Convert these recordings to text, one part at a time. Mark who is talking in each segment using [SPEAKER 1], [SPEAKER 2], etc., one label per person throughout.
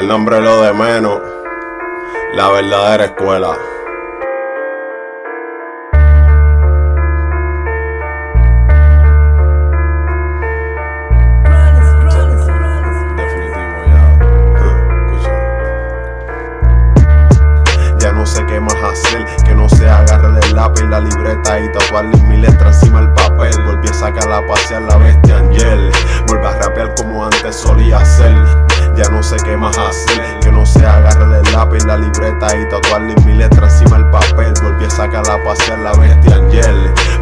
[SPEAKER 1] El nombre es lo de menos. La verdadera escuela. Ya no sé qué más hacer, que no sea agarrar el lápiz, la libreta y tatuarle mi letra encima del papel. Volví a sacar a pasear la bestia Angel, vuelve a rapear como antes solía hacer. Ya no sé qué más hacer, que no sea agarrar el lápiz, la libreta y tatuarle mi letra encima del papel. Volví a sacar a pasear la bestia Angel,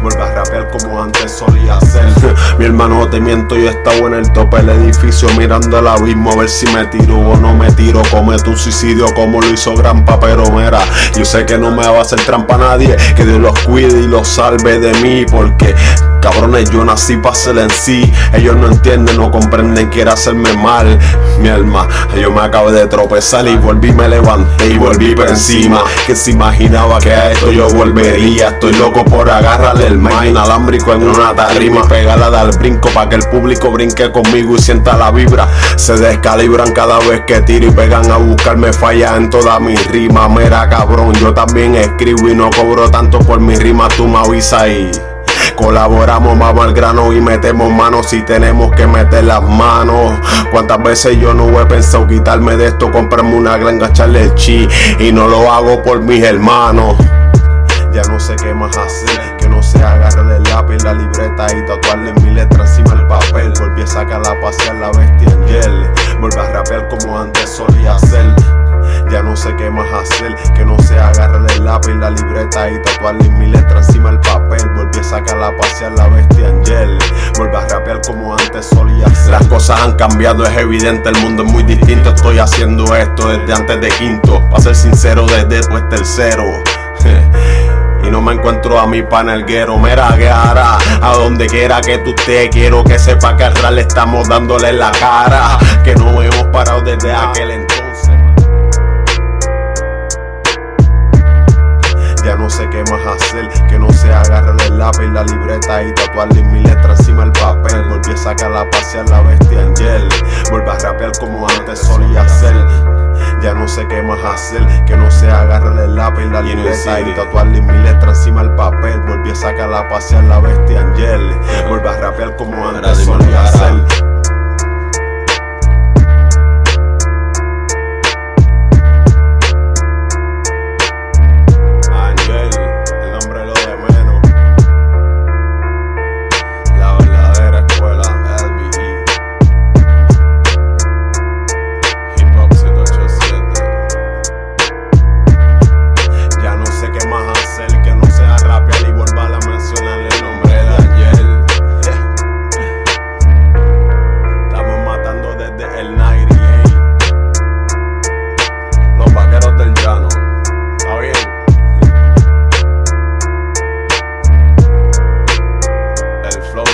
[SPEAKER 1] vuelve a rapear como antes solía hacer. mi hermano, te miento, yo estaba en el tope del edificio mirando el abismo a ver si me tiro o no me tiro. Cometo un suicidio como lo hizo Grampa, pero mira, yo sé que no me va a hacer trampa a nadie. Que Dios los cuide y los salve de mí, porque cabrones, yo nací para ser en sí. Ellos no entienden, no comprenden, quieren hacerme mal. Mi alma, yo me acabo de tropezar y volví, me levanté y volví por encima. Que se imaginaba que a esto yo volvería. Estoy loco por agarrarle el mic inalámbrico en una tarima, pegarla dar brinco para que el público brinque conmigo y sienta la vibra. Se descalibran cada vez que tiro y pegan a buscarme falla en toda mi rima. Mira cabrón, yo también escribo y no cobro tanto por mi rima, tú me avisas y. Colaboramos, vamos al grano y metemos manos si tenemos que meter las manos. Cuántas veces yo no he pensado quitarme de esto, comprarme una gran echarle el chi y no lo hago por mis hermanos. Ya no sé qué más hacer, no sea agarrar el lápiz, la libreta y tatuarle mi letra encima del papel. Volví a sacar a pasear la bestia Angel, volví a rapear como antes solía hacer. Ya no sé qué más hacer, que no sea agarrar el lápiz, la libreta y tatuarle mi letra encima del papel. Volví a sacar a pasear la bestia Angel, volví a rapear como antes solía hacer. Las cosas han cambiado, es evidente, el mundo es muy distinto. Estoy haciendo esto desde antes de quinto, para ser sincero, desde después tercero. No me encuentro a mi panelguero, mira que hará A donde quiera que tú estés, quiero que sepa que al real estamos dándole la cara Que no hemos parado desde aquel entonces Ya no sé qué más hacer, que no sea agarrar el lápiz, la libreta y tatuarle mi letra encima del papel. Volví a sacar a pasear la bestia Angel, vuelve a rapear como antes solía hacer. Ya no sé qué más hacer, que no sea agarrar el lápiz, la libreta y tatuarle mi letra encima del papel. Volví a sacar a pasear la bestia Angel, vuelve a rapear como antes solía hacer.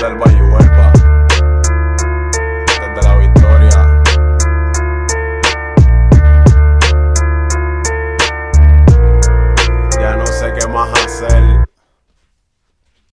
[SPEAKER 1] del valle